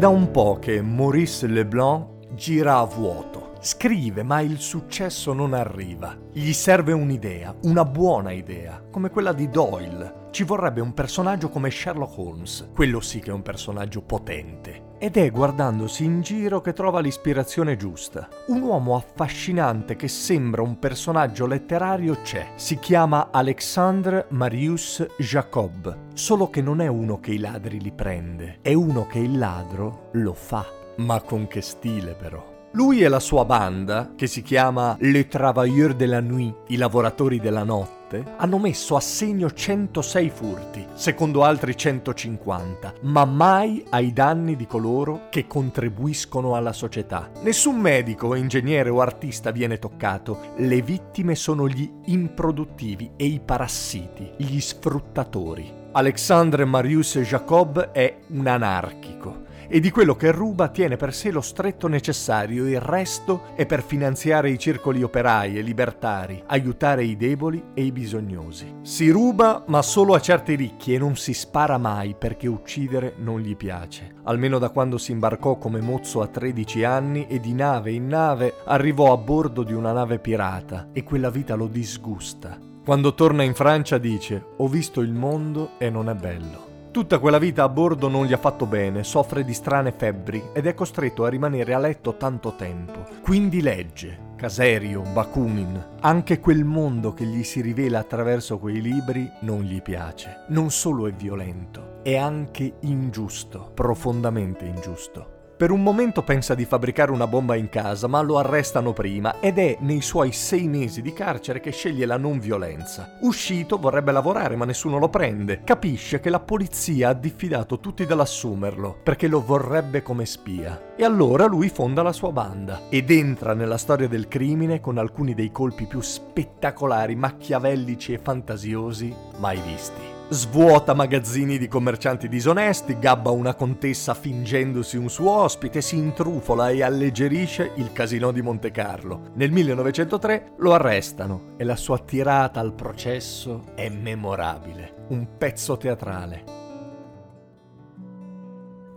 da un po' che Maurice Leblanc gira a vuoto. Scrive, ma il successo non arriva. Gli serve un'idea, una buona idea, come quella di Doyle. Ci vorrebbe un personaggio come Sherlock Holmes. Quello sì che è un personaggio potente. Ed è guardandosi in giro che trova l'ispirazione giusta. Un uomo affascinante che sembra un personaggio letterario c'è. Si chiama Alexandre Marius Jacob. Solo che non è uno che i ladri li prende, è uno che il ladro lo fa. Ma con che stile però. Lui e la sua banda, che si chiama Les Travailleurs de la Nuit, i lavoratori della notte, hanno messo a segno 106 furti, secondo altri 150, ma mai ai danni di coloro che contribuiscono alla società. Nessun medico, ingegnere o artista viene toccato, le vittime sono gli improduttivi e i parassiti, gli sfruttatori. Alexandre Marius Jacob è un anarchico e di quello che ruba tiene per sé lo stretto necessario, il resto è per finanziare i circoli operai e libertari, aiutare i deboli e i bisognosi. Si ruba ma solo a certi ricchi e non si spara mai perché uccidere non gli piace. Almeno da quando si imbarcò come mozzo a 13 anni e di nave in nave arrivò a bordo di una nave pirata e quella vita lo disgusta. Quando torna in Francia dice ho visto il mondo e non è bello. Tutta quella vita a bordo non gli ha fatto bene, soffre di strane febbri ed è costretto a rimanere a letto tanto tempo. Quindi legge, Caserio, Bakunin. Anche quel mondo che gli si rivela attraverso quei libri non gli piace. Non solo è violento, è anche ingiusto, profondamente ingiusto. Per un momento pensa di fabbricare una bomba in casa, ma lo arrestano prima ed è nei suoi sei mesi di carcere che sceglie la non violenza. Uscito vorrebbe lavorare, ma nessuno lo prende. Capisce che la polizia ha diffidato tutti dall'assumerlo, perché lo vorrebbe come spia. E allora lui fonda la sua banda ed entra nella storia del crimine con alcuni dei colpi più spettacolari, macchiavellici e fantasiosi mai visti. Svuota magazzini di commercianti disonesti, gabba una contessa fingendosi un suo ospite, si intrufola e alleggerisce il casino di Monte Carlo. Nel 1903 lo arrestano e la sua tirata al processo è memorabile, un pezzo teatrale.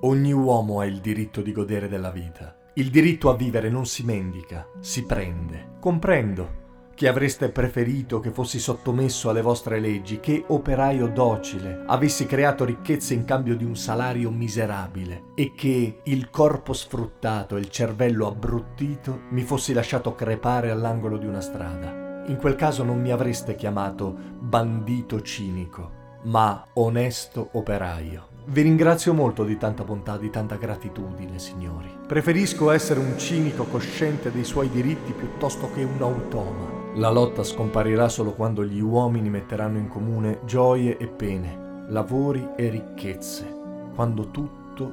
Ogni uomo ha il diritto di godere della vita. Il diritto a vivere non si mendica, si prende. Comprendo che avreste preferito che fossi sottomesso alle vostre leggi, che operaio docile avessi creato ricchezze in cambio di un salario miserabile e che il corpo sfruttato e il cervello abbruttito mi fossi lasciato crepare all'angolo di una strada. In quel caso non mi avreste chiamato bandito cinico, ma onesto operaio. Vi ringrazio molto di tanta bontà, di tanta gratitudine, signori. Preferisco essere un cinico cosciente dei suoi diritti piuttosto che un automa. La lotta scomparirà solo quando gli uomini metteranno in comune gioie e pene, lavori e ricchezze, quando tutto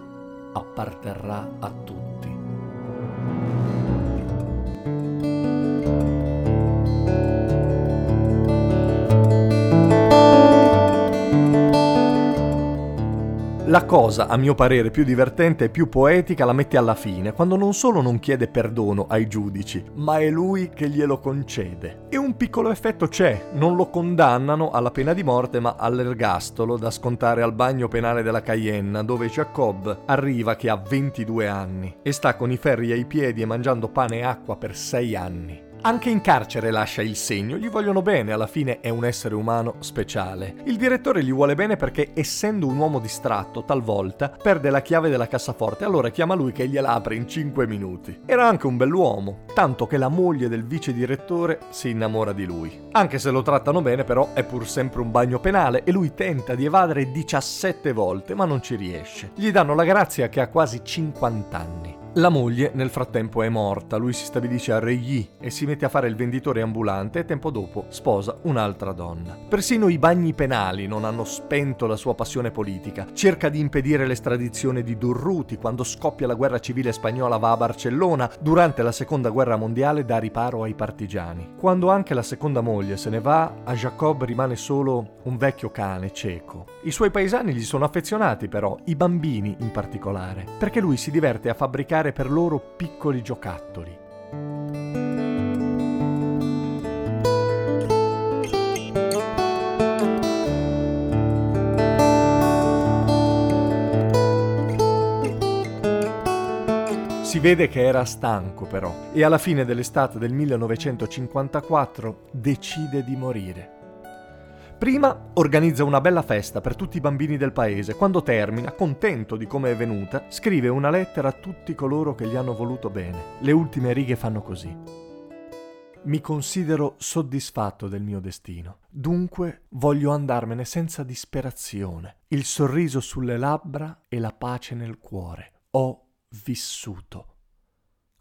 apparterrà a tutti. La cosa, a mio parere, più divertente e più poetica la mette alla fine, quando non solo non chiede perdono ai giudici, ma è lui che glielo concede. E un piccolo effetto c'è, non lo condannano alla pena di morte, ma all'ergastolo da scontare al bagno penale della Cayenne, dove Jacob arriva che ha 22 anni e sta con i ferri ai piedi e mangiando pane e acqua per 6 anni. Anche in carcere lascia il segno, gli vogliono bene, alla fine è un essere umano speciale. Il direttore gli vuole bene perché essendo un uomo distratto, talvolta perde la chiave della cassaforte, allora chiama lui che gliela apre in 5 minuti. Era anche un bell'uomo, tanto che la moglie del vice direttore si innamora di lui. Anche se lo trattano bene però è pur sempre un bagno penale e lui tenta di evadere 17 volte ma non ci riesce. Gli danno la grazia che ha quasi 50 anni. La moglie nel frattempo è morta, lui si stabilisce a Reilly e si mette a fare il venditore ambulante e tempo dopo sposa un'altra donna. Persino i bagni penali non hanno spento la sua passione politica. Cerca di impedire l'estradizione di Durruti quando scoppia la guerra civile spagnola va a Barcellona, durante la seconda guerra mondiale dà riparo ai partigiani. Quando anche la seconda moglie se ne va, a Jacob rimane solo un vecchio cane cieco. I suoi paesani gli sono affezionati però, i bambini in particolare, perché lui si diverte a fabbricare creare per loro piccoli giocattoli. Si vede che era stanco però e alla fine dell'estate del 1954 decide di morire. Prima organizza una bella festa per tutti i bambini del paese. Quando termina, contento di come è venuta, scrive una lettera a tutti coloro che gli hanno voluto bene. Le ultime righe fanno così. Mi considero soddisfatto del mio destino. Dunque voglio andarmene senza disperazione, il sorriso sulle labbra e la pace nel cuore. Ho vissuto.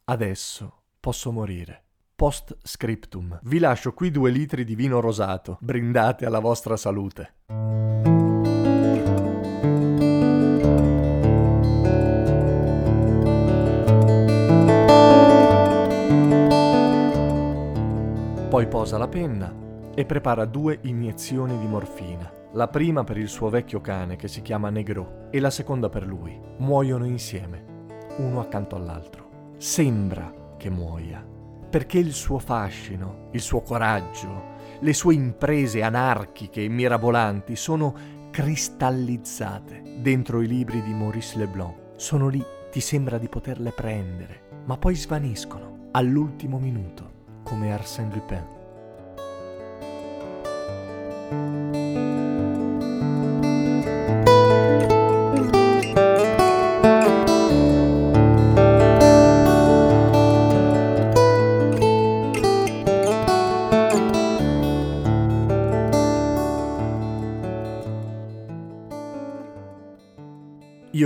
Adesso posso morire. Post scriptum. Vi lascio qui due litri di vino rosato. Brindate alla vostra salute. Poi posa la penna e prepara due iniezioni di morfina. La prima per il suo vecchio cane che si chiama Negro e la seconda per lui. Muoiono insieme, uno accanto all'altro. Sembra che muoia perché il suo fascino, il suo coraggio, le sue imprese anarchiche e mirabolanti sono cristallizzate dentro i libri di Maurice Leblanc. Sono lì, ti sembra di poterle prendere, ma poi svaniscono all'ultimo minuto, come Arsène Lupin.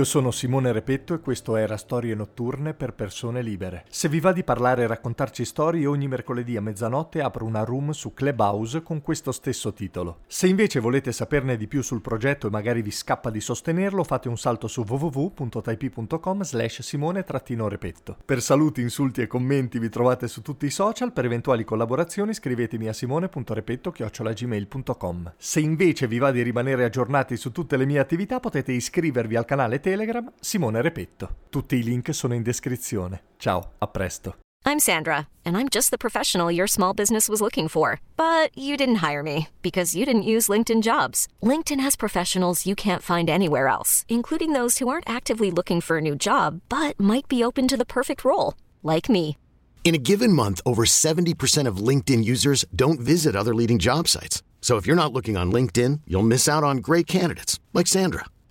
Io sono Simone Repetto e questo era Storie notturne per persone libere. Se vi va di parlare e raccontarci storie, ogni mercoledì a mezzanotte apro una room su Clubhouse con questo stesso titolo. Se invece volete saperne di più sul progetto e magari vi scappa di sostenerlo, fate un salto su www.typ.com slash simone-repetto. Per saluti, insulti e commenti vi trovate su tutti i social, per eventuali collaborazioni scrivetemi a simone.repetto.gmail.com. Se invece vi va di rimanere aggiornati su tutte le mie attività, potete iscrivervi al canale Telegram Simone Repetto. Tutti i link sono in descrizione. Ciao, a presto. I'm Sandra, and I'm just the professional your small business was looking for. But you didn't hire me because you didn't use LinkedIn jobs. LinkedIn has professionals you can't find anywhere else, including those who aren't actively looking for a new job but might be open to the perfect role, like me. In a given month, over 70% of LinkedIn users don't visit other leading job sites. So if you're not looking on LinkedIn, you'll miss out on great candidates like Sandra.